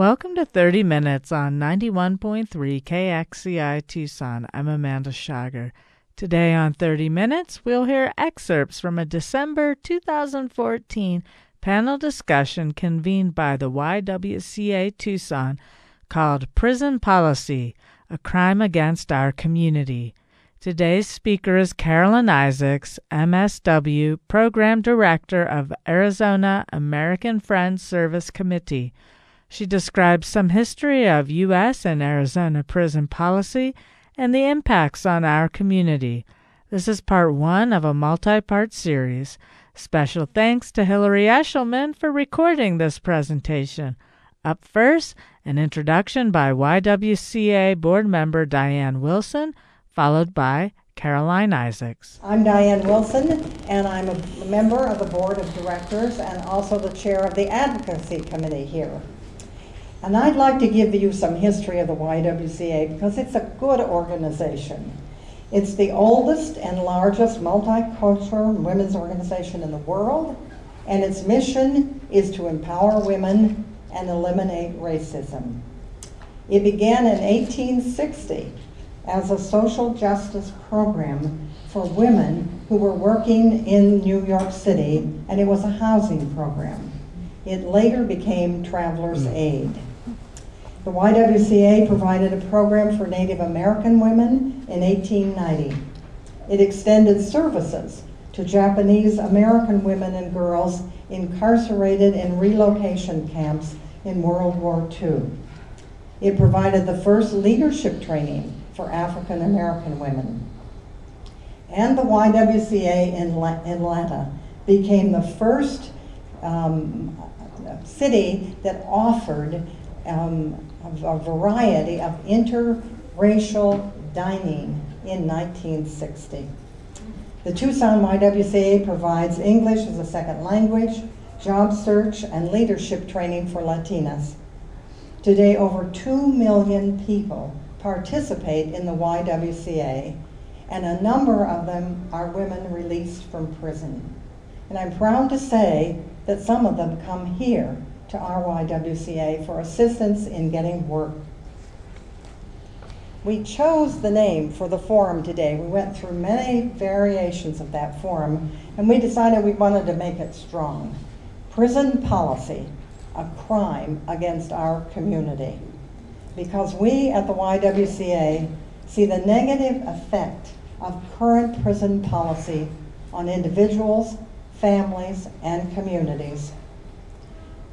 Welcome to 30 Minutes on 91.3 KXCI Tucson. I'm Amanda Schager. Today on 30 Minutes, we'll hear excerpts from a December 2014 panel discussion convened by the YWCA Tucson called Prison Policy A Crime Against Our Community. Today's speaker is Carolyn Isaacs, MSW, Program Director of Arizona American Friends Service Committee. She describes some history of U.S. and Arizona prison policy and the impacts on our community. This is part one of a multi part series. Special thanks to Hillary Eshelman for recording this presentation. Up first, an introduction by YWCA board member Diane Wilson, followed by Caroline Isaacs. I'm Diane Wilson, and I'm a member of the board of directors and also the chair of the advocacy committee here. And I'd like to give you some history of the YWCA because it's a good organization. It's the oldest and largest multicultural women's organization in the world, and its mission is to empower women and eliminate racism. It began in 1860 as a social justice program for women who were working in New York City, and it was a housing program. It later became Travelers mm. Aid. The YWCA provided a program for Native American women in 1890. It extended services to Japanese American women and girls incarcerated in relocation camps in World War II. It provided the first leadership training for African American women. And the YWCA in Atlanta became the first um, city that offered um, a variety of interracial dining in 1960. The Tucson YWCA provides English as a second language, job search, and leadership training for Latinas. Today, over 2 million people participate in the YWCA, and a number of them are women released from prison. And I'm proud to say that some of them come here to RYWCA for assistance in getting work. We chose the name for the forum today. We went through many variations of that forum, and we decided we wanted to make it strong. Prison policy, a crime against our community. Because we at the YWCA see the negative effect of current prison policy on individuals, families, and communities.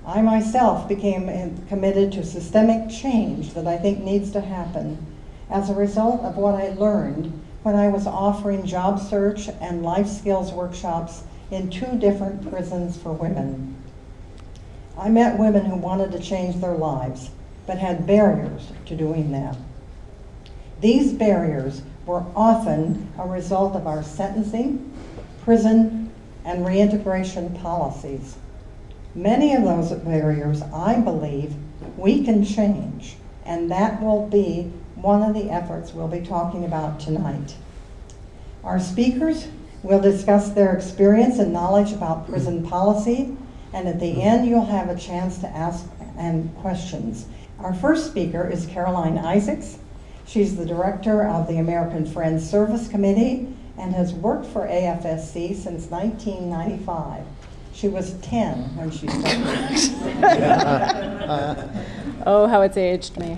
I myself became uh, committed to systemic change that I think needs to happen as a result of what I learned when I was offering job search and life skills workshops in two different prisons for women. I met women who wanted to change their lives, but had barriers to doing that. These barriers were often a result of our sentencing, prison, and reintegration policies. Many of those barriers, I believe, we can change, and that will be one of the efforts we'll be talking about tonight. Our speakers will discuss their experience and knowledge about prison policy, and at the end, you'll have a chance to ask and questions. Our first speaker is Caroline Isaacs. She's the director of the American Friends Service Committee and has worked for AFSC since 1995. She was 10 when she started. oh, how it's aged me.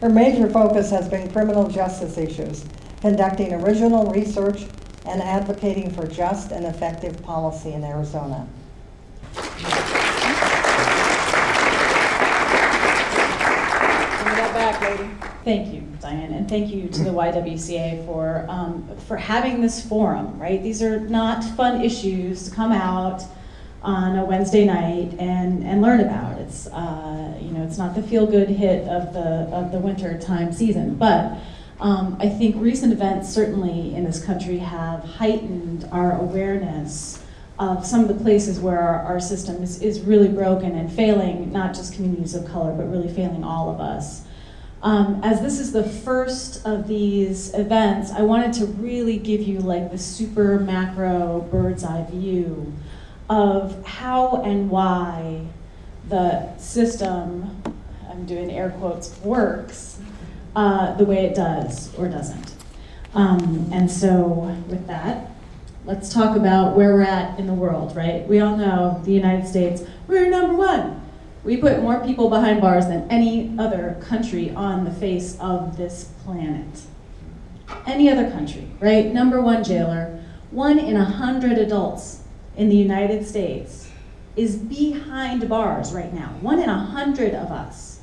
Her major focus has been criminal justice issues, conducting original research and advocating for just and effective policy in Arizona. Thank you, Diane, and thank you to the YWCA for um, for having this forum. Right, these are not fun issues to come out on a Wednesday night and, and learn about. It's uh, you know it's not the feel good hit of the of the winter time season, but um, I think recent events certainly in this country have heightened our awareness of some of the places where our, our system is, is really broken and failing not just communities of color, but really failing all of us. Um, as this is the first of these events, I wanted to really give you like the super macro bird's eye view of how and why the system, I'm doing air quotes, works uh, the way it does or doesn't. Um, and so, with that, let's talk about where we're at in the world, right? We all know the United States, we're number one. We put more people behind bars than any other country on the face of this planet. Any other country, right? Number one jailer. One in a hundred adults in the United States is behind bars right now. One in a hundred of us.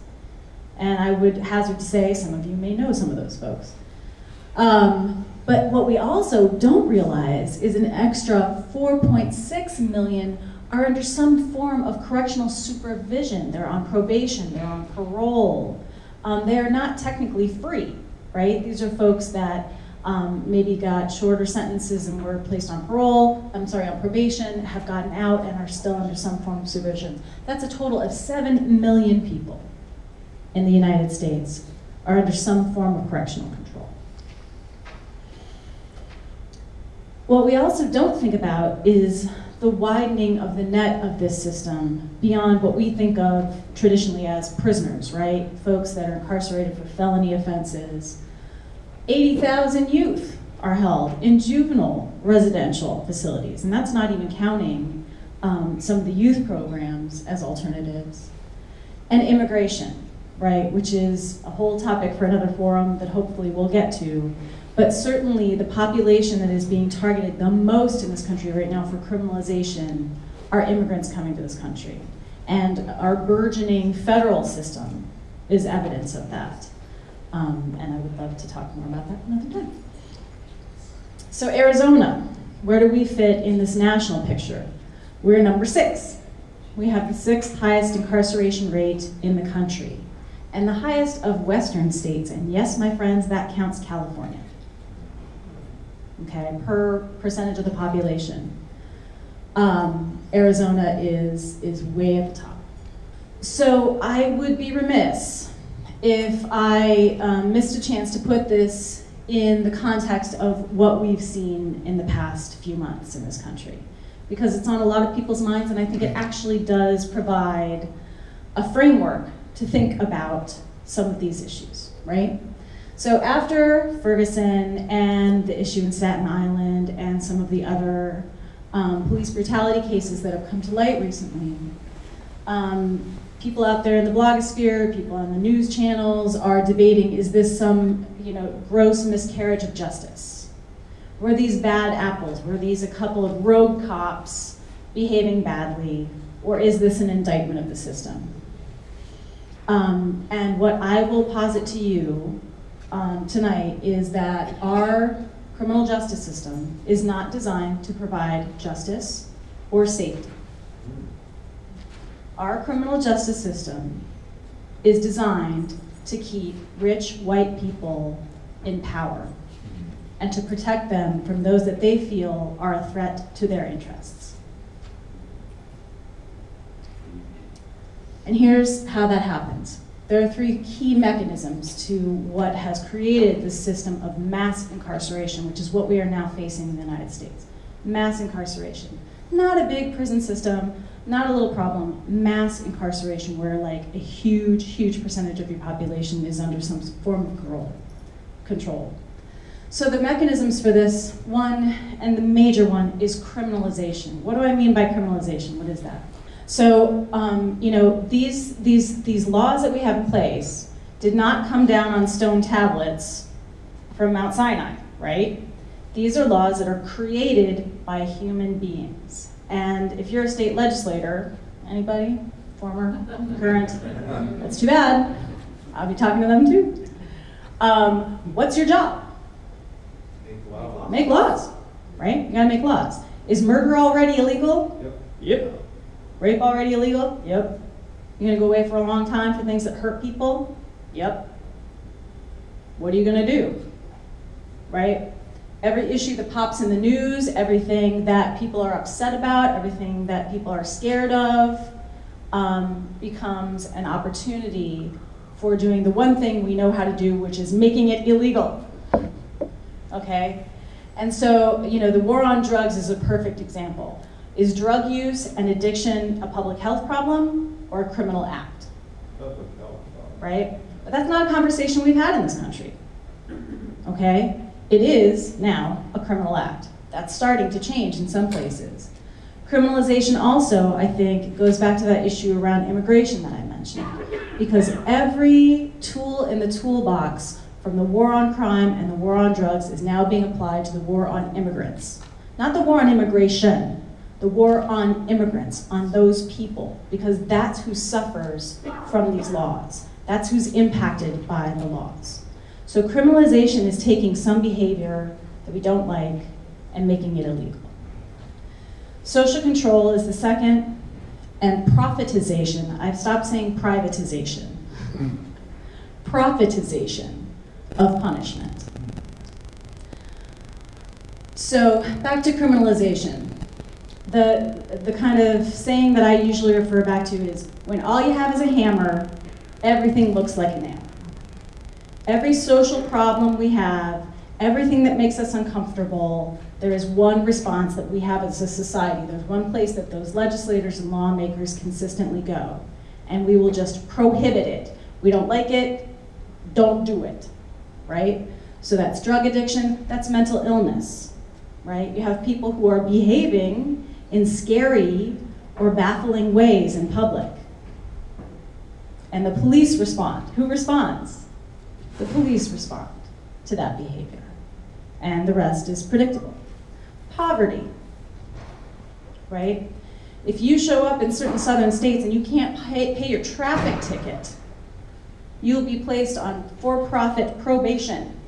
And I would hazard to say some of you may know some of those folks. Um, but what we also don't realize is an extra 4.6 million are under some form of correctional supervision. They're on probation, they're on parole. Um, they're not technically free, right? These are folks that um, maybe got shorter sentences and were placed on parole, I'm sorry, on probation, have gotten out and are still under some form of supervision. That's a total of 7 million people in the United States are under some form of correctional control. What we also don't think about is the widening of the net of this system beyond what we think of traditionally as prisoners, right? Folks that are incarcerated for felony offenses. 80,000 youth are held in juvenile residential facilities, and that's not even counting um, some of the youth programs as alternatives. And immigration, right, which is a whole topic for another forum that hopefully we'll get to. But certainly the population that is being targeted the most in this country right now for criminalization are immigrants coming to this country. And our burgeoning federal system is evidence of that. Um, and I would love to talk more about that another time. So Arizona, where do we fit in this national picture? We're number six. We have the sixth highest incarceration rate in the country and the highest of Western states. And yes, my friends, that counts California okay, per percentage of the population. Um, Arizona is, is way at the top. So I would be remiss if I um, missed a chance to put this in the context of what we've seen in the past few months in this country. Because it's on a lot of people's minds, and I think it actually does provide a framework to think about some of these issues, right? So after Ferguson and the issue in Staten Island and some of the other um, police brutality cases that have come to light recently, um, people out there in the blogosphere, people on the news channels are debating, is this some you know, gross miscarriage of justice? Were these bad apples? Were these a couple of rogue cops behaving badly? Or is this an indictment of the system? Um, and what I will posit to you um, tonight is that our criminal justice system is not designed to provide justice or safety. Our criminal justice system is designed to keep rich white people in power and to protect them from those that they feel are a threat to their interests. And here's how that happens. There are three key mechanisms to what has created this system of mass incarceration, which is what we are now facing in the United States. Mass incarceration. Not a big prison system, not a little problem, mass incarceration where like a huge, huge percentage of your population is under some form of control. So the mechanisms for this, one, and the major one, is criminalization. What do I mean by criminalization? What is that? So, um, you know, these, these, these laws that we have in place did not come down on stone tablets from Mount Sinai, right? These are laws that are created by human beings. And if you're a state legislator, anybody? Former, current? That's too bad. I'll be talking to them too. Um, what's your job? Make laws. Make laws, right? You gotta make laws. Is murder already illegal? Yep. Yep. Rape already illegal? Yep. You're gonna go away for a long time for things that hurt people? Yep. What are you gonna do? Right? Every issue that pops in the news, everything that people are upset about, everything that people are scared of, um, becomes an opportunity for doing the one thing we know how to do, which is making it illegal. Okay? And so, you know, the war on drugs is a perfect example. Is drug use and addiction a public health problem? or a criminal act, it's all about. right? But that's not a conversation we've had in this country. Okay? It is now a criminal act. That's starting to change in some places. Criminalization also, I think, goes back to that issue around immigration that I mentioned. Because every tool in the toolbox from the war on crime and the war on drugs is now being applied to the war on immigrants. Not the war on immigration, the war on immigrants, on those people, because that's who suffers from these laws. That's who's impacted by the laws. So criminalization is taking some behavior that we don't like and making it illegal. Social control is the second, and profitization. I've stopped saying privatization. Profitization of punishment. So back to criminalization. The, the kind of saying that I usually refer back to is when all you have is a hammer, everything looks like a nail. Every social problem we have, everything that makes us uncomfortable, there is one response that we have as a society. There's one place that those legislators and lawmakers consistently go. And we will just prohibit it. We don't like it, don't do it, right? So that's drug addiction, that's mental illness, right? You have people who are behaving in scary or baffling ways in public. And the police respond. Who responds? The police respond to that behavior. And the rest is predictable. Poverty, right? If you show up in certain southern states and you can't pay, pay your traffic ticket, you'll be placed on for profit probation.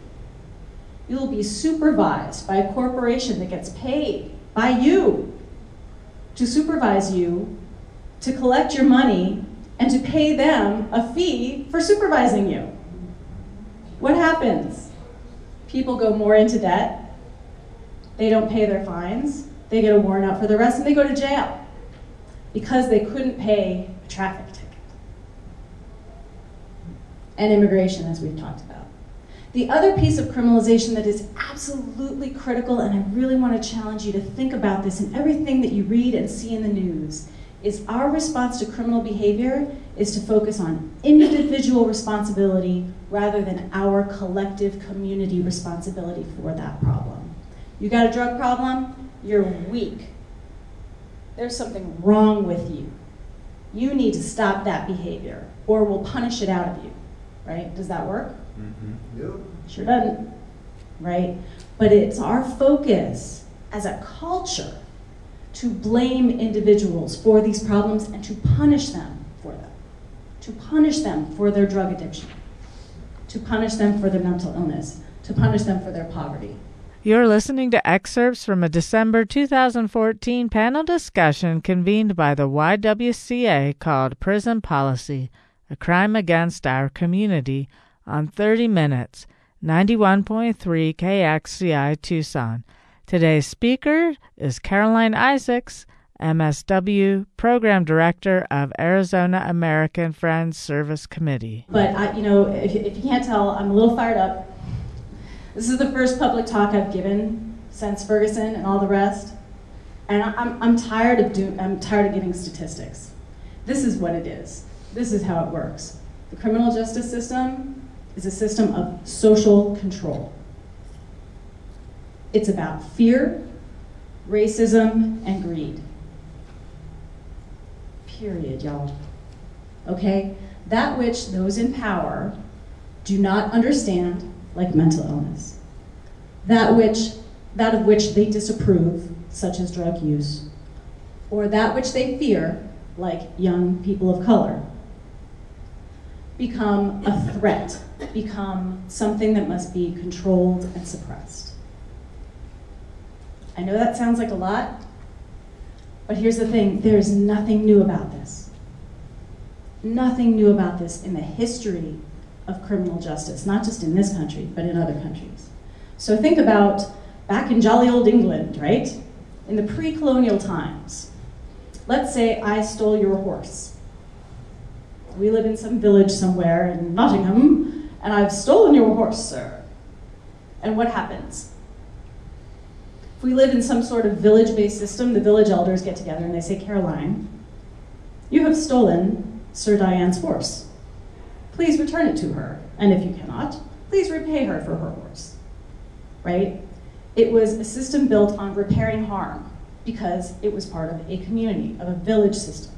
You'll be supervised by a corporation that gets paid by you to supervise you, to collect your money, and to pay them a fee for supervising you. What happens? People go more into debt, they don't pay their fines, they get a warrant out for the rest, and they go to jail because they couldn't pay a traffic ticket. And immigration, as we've talked about. The other piece of criminalization that is absolutely critical, and I really want to challenge you to think about this in everything that you read and see in the news, is our response to criminal behavior is to focus on individual responsibility rather than our collective community responsibility for that problem. You got a drug problem? You're weak. There's something wrong with you. You need to stop that behavior or we'll punish it out of you. Right? Does that work? Mm-hmm. Yep. Sure doesn't, right? But it's our focus as a culture to blame individuals for these problems and to punish them for them, to punish them for their drug addiction, to punish them for their mental illness, to punish them for their poverty. You're listening to excerpts from a December 2014 panel discussion convened by the YWCA called Prison Policy A Crime Against Our Community on 30 Minutes, 91.3 KXCI Tucson. Today's speaker is Caroline Isaacs, MSW Program Director of Arizona American Friends Service Committee. But I, you know, if, if you can't tell, I'm a little fired up. This is the first public talk I've given since Ferguson and all the rest, and I'm, I'm tired of do, I'm tired of giving statistics. This is what it is. This is how it works. The criminal justice system is a system of social control. It's about fear, racism, and greed. Period, y'all. Okay? That which those in power do not understand, like mental illness. That which that of which they disapprove, such as drug use, or that which they fear, like young people of color, become a threat, become something that must be controlled and suppressed. I know that sounds like a lot, but here's the thing there's nothing new about this. Nothing new about this in the history of criminal justice, not just in this country, but in other countries. So think about back in jolly old England, right? In the pre colonial times. Let's say I stole your horse. We live in some village somewhere in Nottingham, and I've stolen your horse, sir. And what happens? If we live in some sort of village based system, the village elders get together and they say, Caroline, you have stolen Sir Diane's horse. Please return it to her, and if you cannot, please repay her for her horse. Right? It was a system built on repairing harm because it was part of a community, of a village system.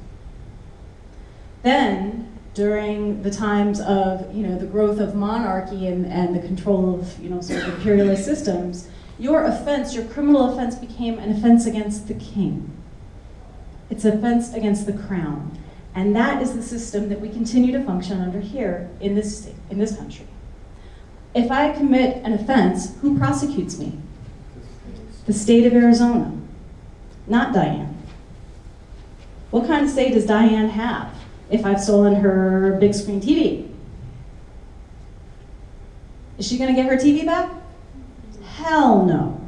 Then, during the times of you know the growth of monarchy and, and the control of you know sort of imperialist systems, your offense, your criminal offense became an offense against the king. It's an offense against the crown. And that is the system that we continue to function under here in this state, in this country. If I commit an offense, who prosecutes me? The state of Arizona, not Diane. What kind of state does Diane have if I've stolen her big screen TV? Is she going to get her TV back? Hell no.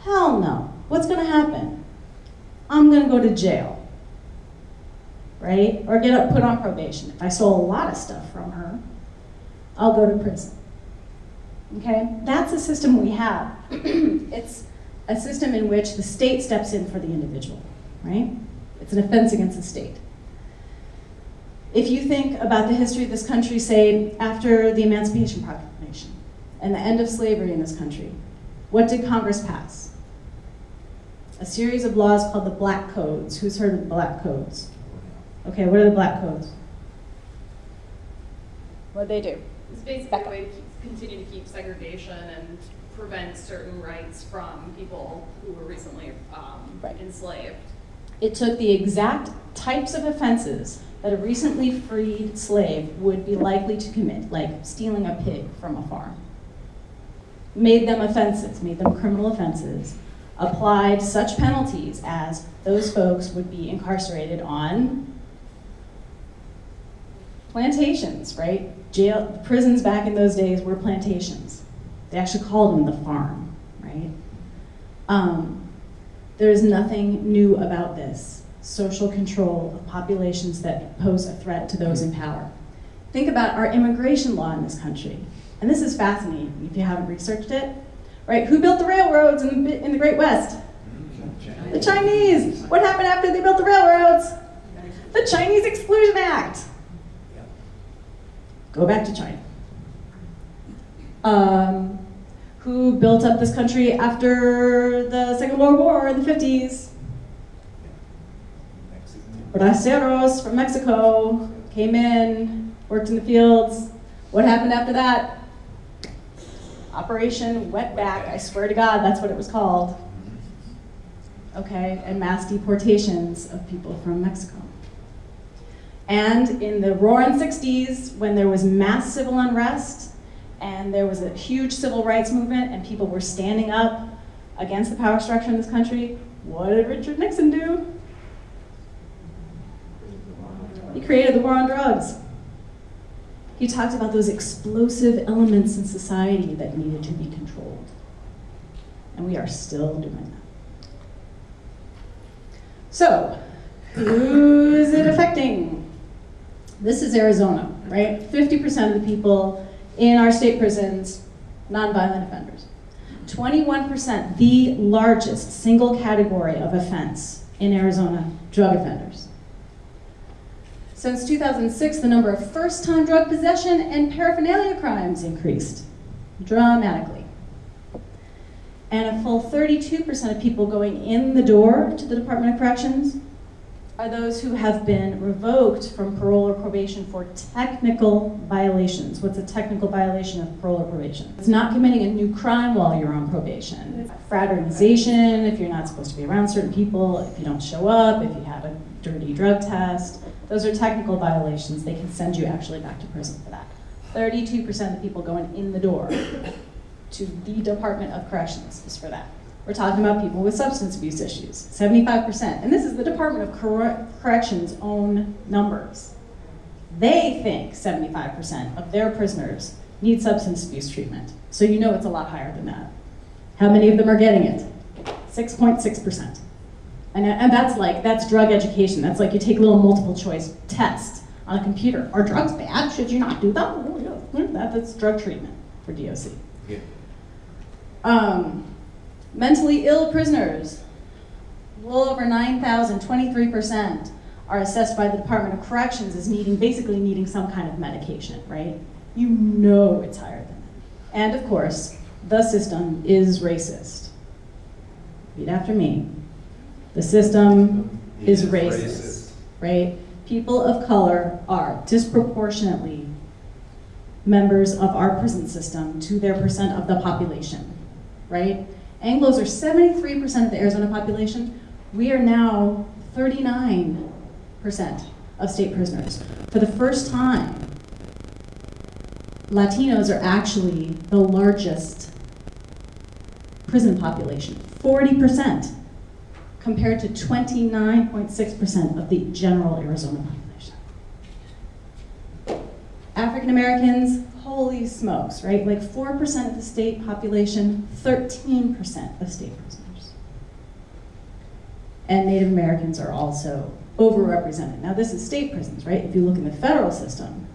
Hell no. What's going to happen? I'm going to go to jail. Right? Or get up, put on probation. If I stole a lot of stuff from her, I'll go to prison. Okay? That's the system we have. it's a system in which the state steps in for the individual, right? It's an offense against the state. If you think about the history of this country, say after the Emancipation Proclamation and the end of slavery in this country, what did Congress pass? A series of laws called the Black Codes. Who's heard of the Black Codes? Okay, what are the Black Codes? What do they do? It's basically a way to keep, continue to keep segregation and prevent certain rights from people who were recently um, Right. enslaved. It took the exact types of offenses that a recently freed slave would be likely to commit, like stealing a pig from a farm, made them offenses, made them criminal offenses, applied such penalties as those folks would be incarcerated on plantations, right? Jail, prisons back in those days were plantations. They actually called them the farm, right? Um, there's nothing new about this social control of populations that pose a threat to those in power. Think about our immigration law in this country. And this is fascinating if you haven't researched it. Right? Who built the railroads in the, in the Great West? The Chinese. What happened after they built the railroads? The Chinese Exclusion Act. Go back to China. Um, who built up this country after the Second World War in the 50s? Braceros from Mexico came in, worked in the fields. What happened after that? Operation Wetback. I swear to God, that's what it was called. Okay, and mass deportations of people from Mexico. And in the roaring 60s, when there was mass civil unrest and there was a huge civil rights movement and people were standing up against the power structure in this country, what did Richard Nixon do? He created the war on drugs. He talked about those explosive elements in society that needed to be controlled. And we are still doing that. So, who is it affecting? This is Arizona, right? 50% of the people in our state prisons, nonviolent offenders. 21%, the largest single category of offense in Arizona, drug offenders. Since 2006, the number of first time drug possession and paraphernalia crimes increased dramatically. And a full 32% of people going in the door to the Department of Corrections are those who have been revoked from parole or probation for technical violations. What's a technical violation of parole or probation? It's not committing a new crime while you're on probation. Fraternization, if you're not supposed to be around certain people, if you don't show up, if you have a dirty drug test. Those are technical violations. They can send you actually back to prison for that. 32% of the people going in the door to the Department of Corrections is for that. We're talking about people with substance abuse issues, 75%. And this is the Department of Cor- Corrections' own numbers. They think 75% of their prisoners need substance abuse treatment. So you know it's a lot higher than that. How many of them are getting it? 6.6%. And, and that's like, that's drug education. That's like you take a little multiple choice test on a computer. Are drugs bad? Should you not do them? That, that's drug treatment for DOC. Yeah. Um, mentally ill prisoners, a little over 9,000, 23%, are assessed by the Department of Corrections as needing, basically needing some kind of medication, right? You know it's higher than that. And of course, the system is racist. Repeat after me. The system is racist, right? People of color are disproportionately members of our prison system to their percent of the population, right? Anglos are 73% of the Arizona population. We are now 39% of state prisoners. For the first time, Latinos are actually the largest prison population, 40%, compared to 29.6% of the general Arizona population. African Americans, holy smokes, right? Like 4% of the state population, 13% of state prisoners. And Native Americans are also overrepresented. Now, this is state prisons, right? If you look in the federal system,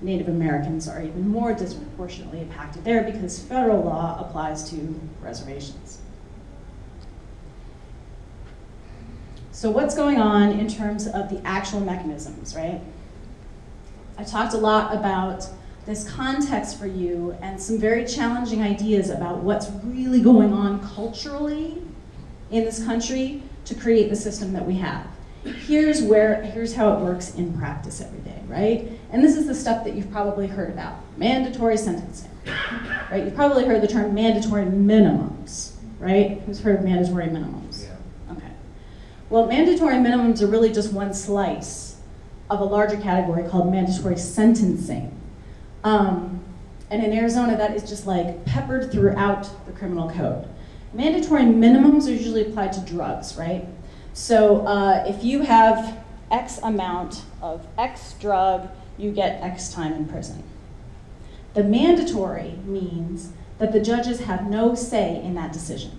Native Americans are even more disproportionately impacted there because federal law applies to reservations. So, what's going on in terms of the actual mechanisms, right? I talked a lot about this context for you and some very challenging ideas about what's really going on culturally in this country to create the system that we have. Here's where here's how it works in practice every day, right? And this is the stuff that you've probably heard about. Mandatory sentencing. Right? You've probably heard the term mandatory minimums, right? Who's heard of mandatory minimums? Yeah. Okay. Well, mandatory minimums are really just one slice of a larger category called mandatory sentencing. Um, and in Arizona, that is just like peppered throughout the criminal code. Mandatory minimums are usually applied to drugs, right? So uh, if you have X amount of X drug, you get X time in prison. The mandatory means that the judges have no say in that decision.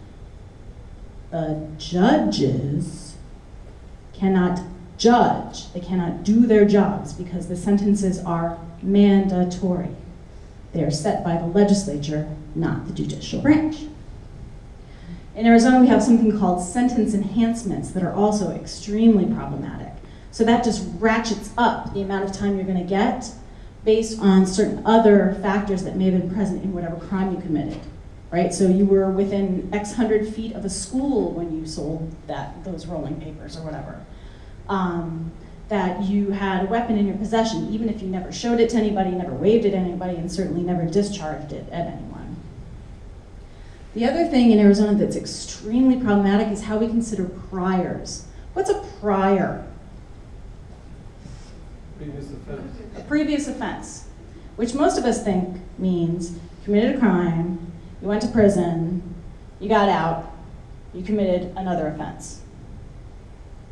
The judges cannot judge, they cannot do their jobs because the sentences are mandatory. They are set by the legislature, not the judicial branch. In Arizona, we have something called sentence enhancements that are also extremely problematic. So that just ratchets up the amount of time you're going to get based on certain other factors that may have been present in whatever crime you committed. Right? So you were within X hundred feet of a school when you sold that those rolling papers or whatever. Um, that you had a weapon in your possession, even if you never showed it to anybody, never waved it at anybody, and certainly never discharged it at anyone. The other thing in Arizona that's extremely problematic is how we consider priors. What's a prior? Previous offense. A previous offense, which most of us think means you committed a crime, you went to prison, you got out, you committed another offense.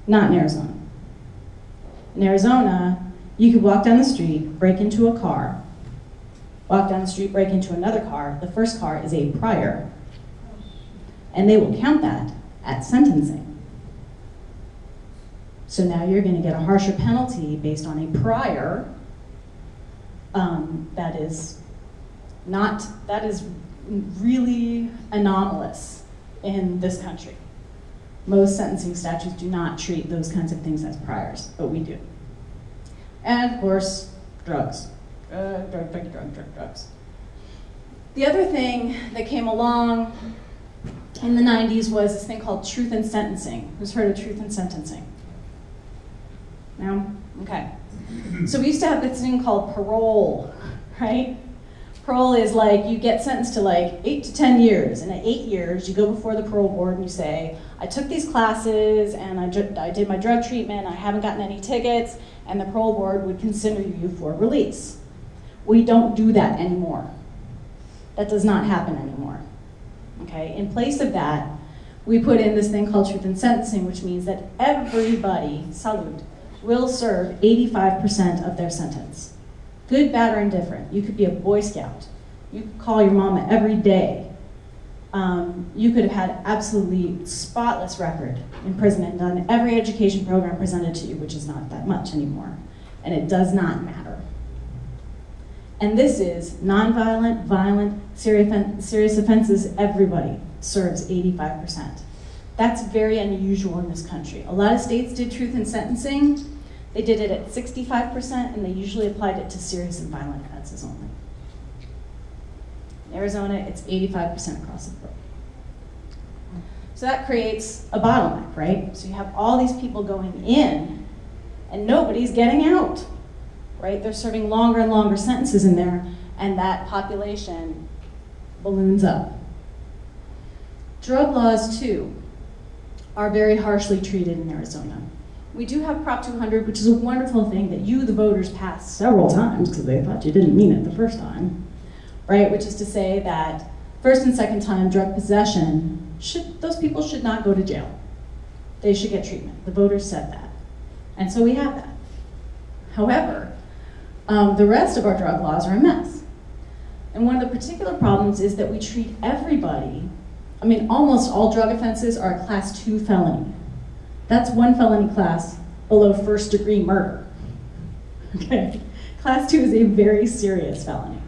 Not in Arizona. In Arizona, you could walk down the street, break into a car, walk down the street, break into another car. The first car is a prior. And they will count that at sentencing. So now you're going to get a harsher penalty based on a prior um, that is not, that is really anomalous in this country. Most sentencing statutes do not treat those kinds of things as priors, but we do. And of course, drugs. Drug, drug, drug, drug, drug, drugs. The other thing that came along in the 90s was this thing called truth in sentencing. Who's heard of truth in sentencing? No? Okay. So we used to have this thing called parole, right? Parole is like you get sentenced to like eight to 10 years, and at eight years, you go before the parole board and you say, I took these classes and I, I did my drug treatment, I haven't gotten any tickets, and the parole board would consider you for release. We don't do that anymore. That does not happen anymore. Okay? In place of that, we put in this thing called truth in sentencing, which means that everybody, salute, will serve 85% of their sentence. Good, bad, or indifferent. You could be a Boy Scout. You could call your mama every day. Um, you could have had absolutely spotless record in prison and done every education program presented to you, which is not that much anymore. And it does not matter. And this is nonviolent, violent, serious offenses, everybody serves 85%. That's very unusual in this country. A lot of states did truth in sentencing, They did it at 65%, and they usually applied it to serious and violent offenses only. Arizona, it's 85% across the board. So that creates a bottleneck, right? So you have all these people going in, and nobody's getting out, right? They're serving longer and longer sentences in there, and that population balloons up. Drug laws, too, are very harshly treated in Arizona. We do have Prop 200, which is a wonderful thing that you, the voters, passed several times because they thought you didn't mean it the first time, right? Which is to say that first and second time drug possession, should, those people should not go to jail. They should get treatment. The voters said that. And so we have that. However, um, the rest of our drug laws are a mess. And one of the particular problems is that we treat everybody, I mean, almost all drug offenses are a class two felony. That's one felony class below first degree murder. Okay? Class two is a very serious felony.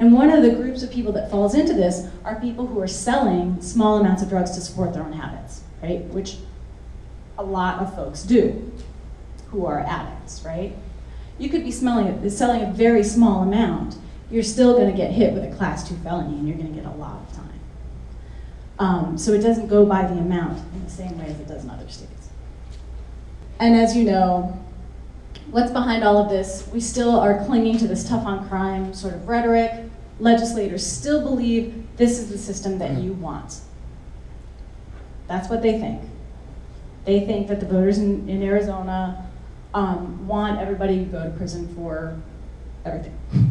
And one of the groups of people that falls into this are people who are selling small amounts of drugs to support their own habits, right? Which a lot of folks do who are addicts, right? You could be smelling, selling a very small amount. You're still going to get hit with a class two felony and you're going to get a lot of time. Um, so it doesn't go by the amount in the same way as it does in other states. And as you know, what's behind all of this? We still are clinging to this tough on crime sort of rhetoric. Legislators still believe this is the system that you want. That's what they think. They think that the voters in, in Arizona um, want everybody to go to prison for everything.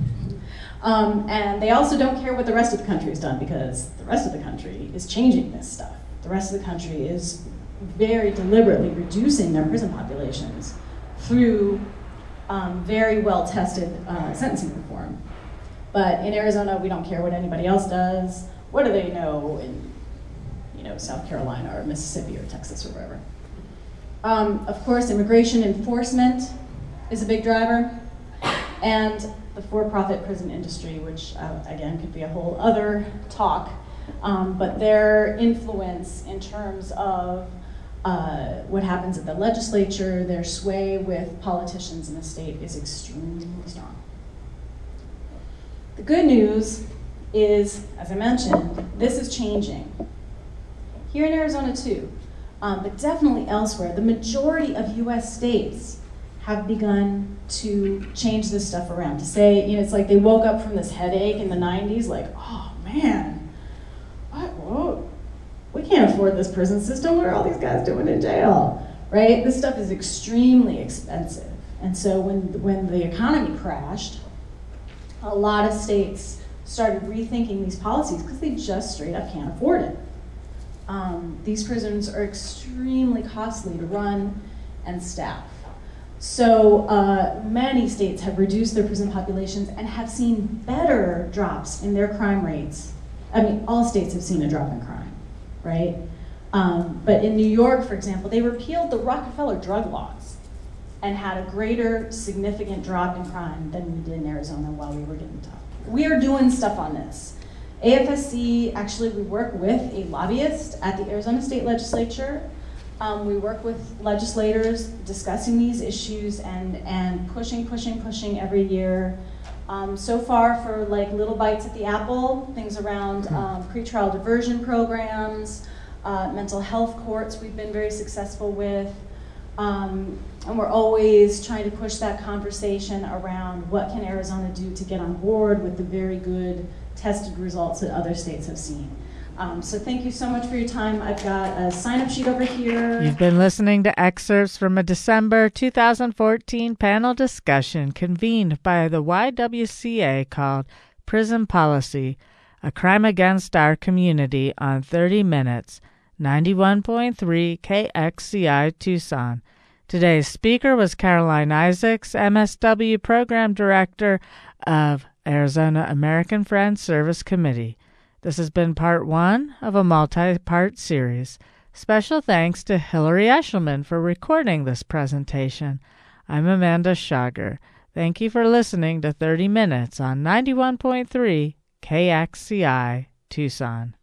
Um, and they also don't care what the rest of the country has done because the rest of the country is changing this stuff. The rest of the country is very deliberately reducing their prison populations through um, very well tested uh, sentencing reform. But in Arizona, we don't care what anybody else does. What do they know in you know, South Carolina or Mississippi or Texas or wherever? Um, of course, immigration enforcement is a big driver. And the for-profit prison industry, which uh, again could be a whole other talk, um, but their influence in terms of uh, what happens at the legislature, their sway with politicians in the state is extremely strong. The good news is, as I mentioned, this is changing. Here in Arizona too, um, but definitely elsewhere, the majority of US states have begun to change this stuff around. To say, you know, it's like they woke up from this headache in the 90s, like, oh man, what, we can't afford this prison system. What are all these guys doing in jail? Right? This stuff is extremely expensive. And so when, when the economy crashed, a lot of states started rethinking these policies because they just straight up can't afford it. Um, these prisons are extremely costly to run and staff. So uh, many states have reduced their prison populations and have seen better drops in their crime rates. I mean, all states have seen a drop in crime, right? Um, but in New York, for example, they repealed the Rockefeller drug laws and had a greater significant drop in crime than we did in Arizona while we were getting tough. We are doing stuff on this. AFSC, actually, we work with a lobbyist at the Arizona State Legislature um, we work with legislators discussing these issues and, and pushing, pushing, pushing every year. Um, so far for like little bites at the apple, things around hmm. um, pretrial diversion programs, uh, mental health courts we've been very successful with. Um, and we're always trying to push that conversation around what can Arizona do to get on board with the very good tested results that other states have seen. Um, so thank you so much for your time. I've got a sign up sheet over here. You've been listening to excerpts from a December 2014 panel discussion convened by the YWCA called Prison Policy A Crime Against Our Community on 30 Minutes, 91.3 KXCI Tucson. Today's speaker was Caroline Isaacs, MSW Program Director of Arizona American Friends Service Committee. This has been part one of a multi part series. Special thanks to Hillary Eshelman for recording this presentation. I'm Amanda Schager. Thank you for listening to 30 Minutes on 91.3 KXCI Tucson.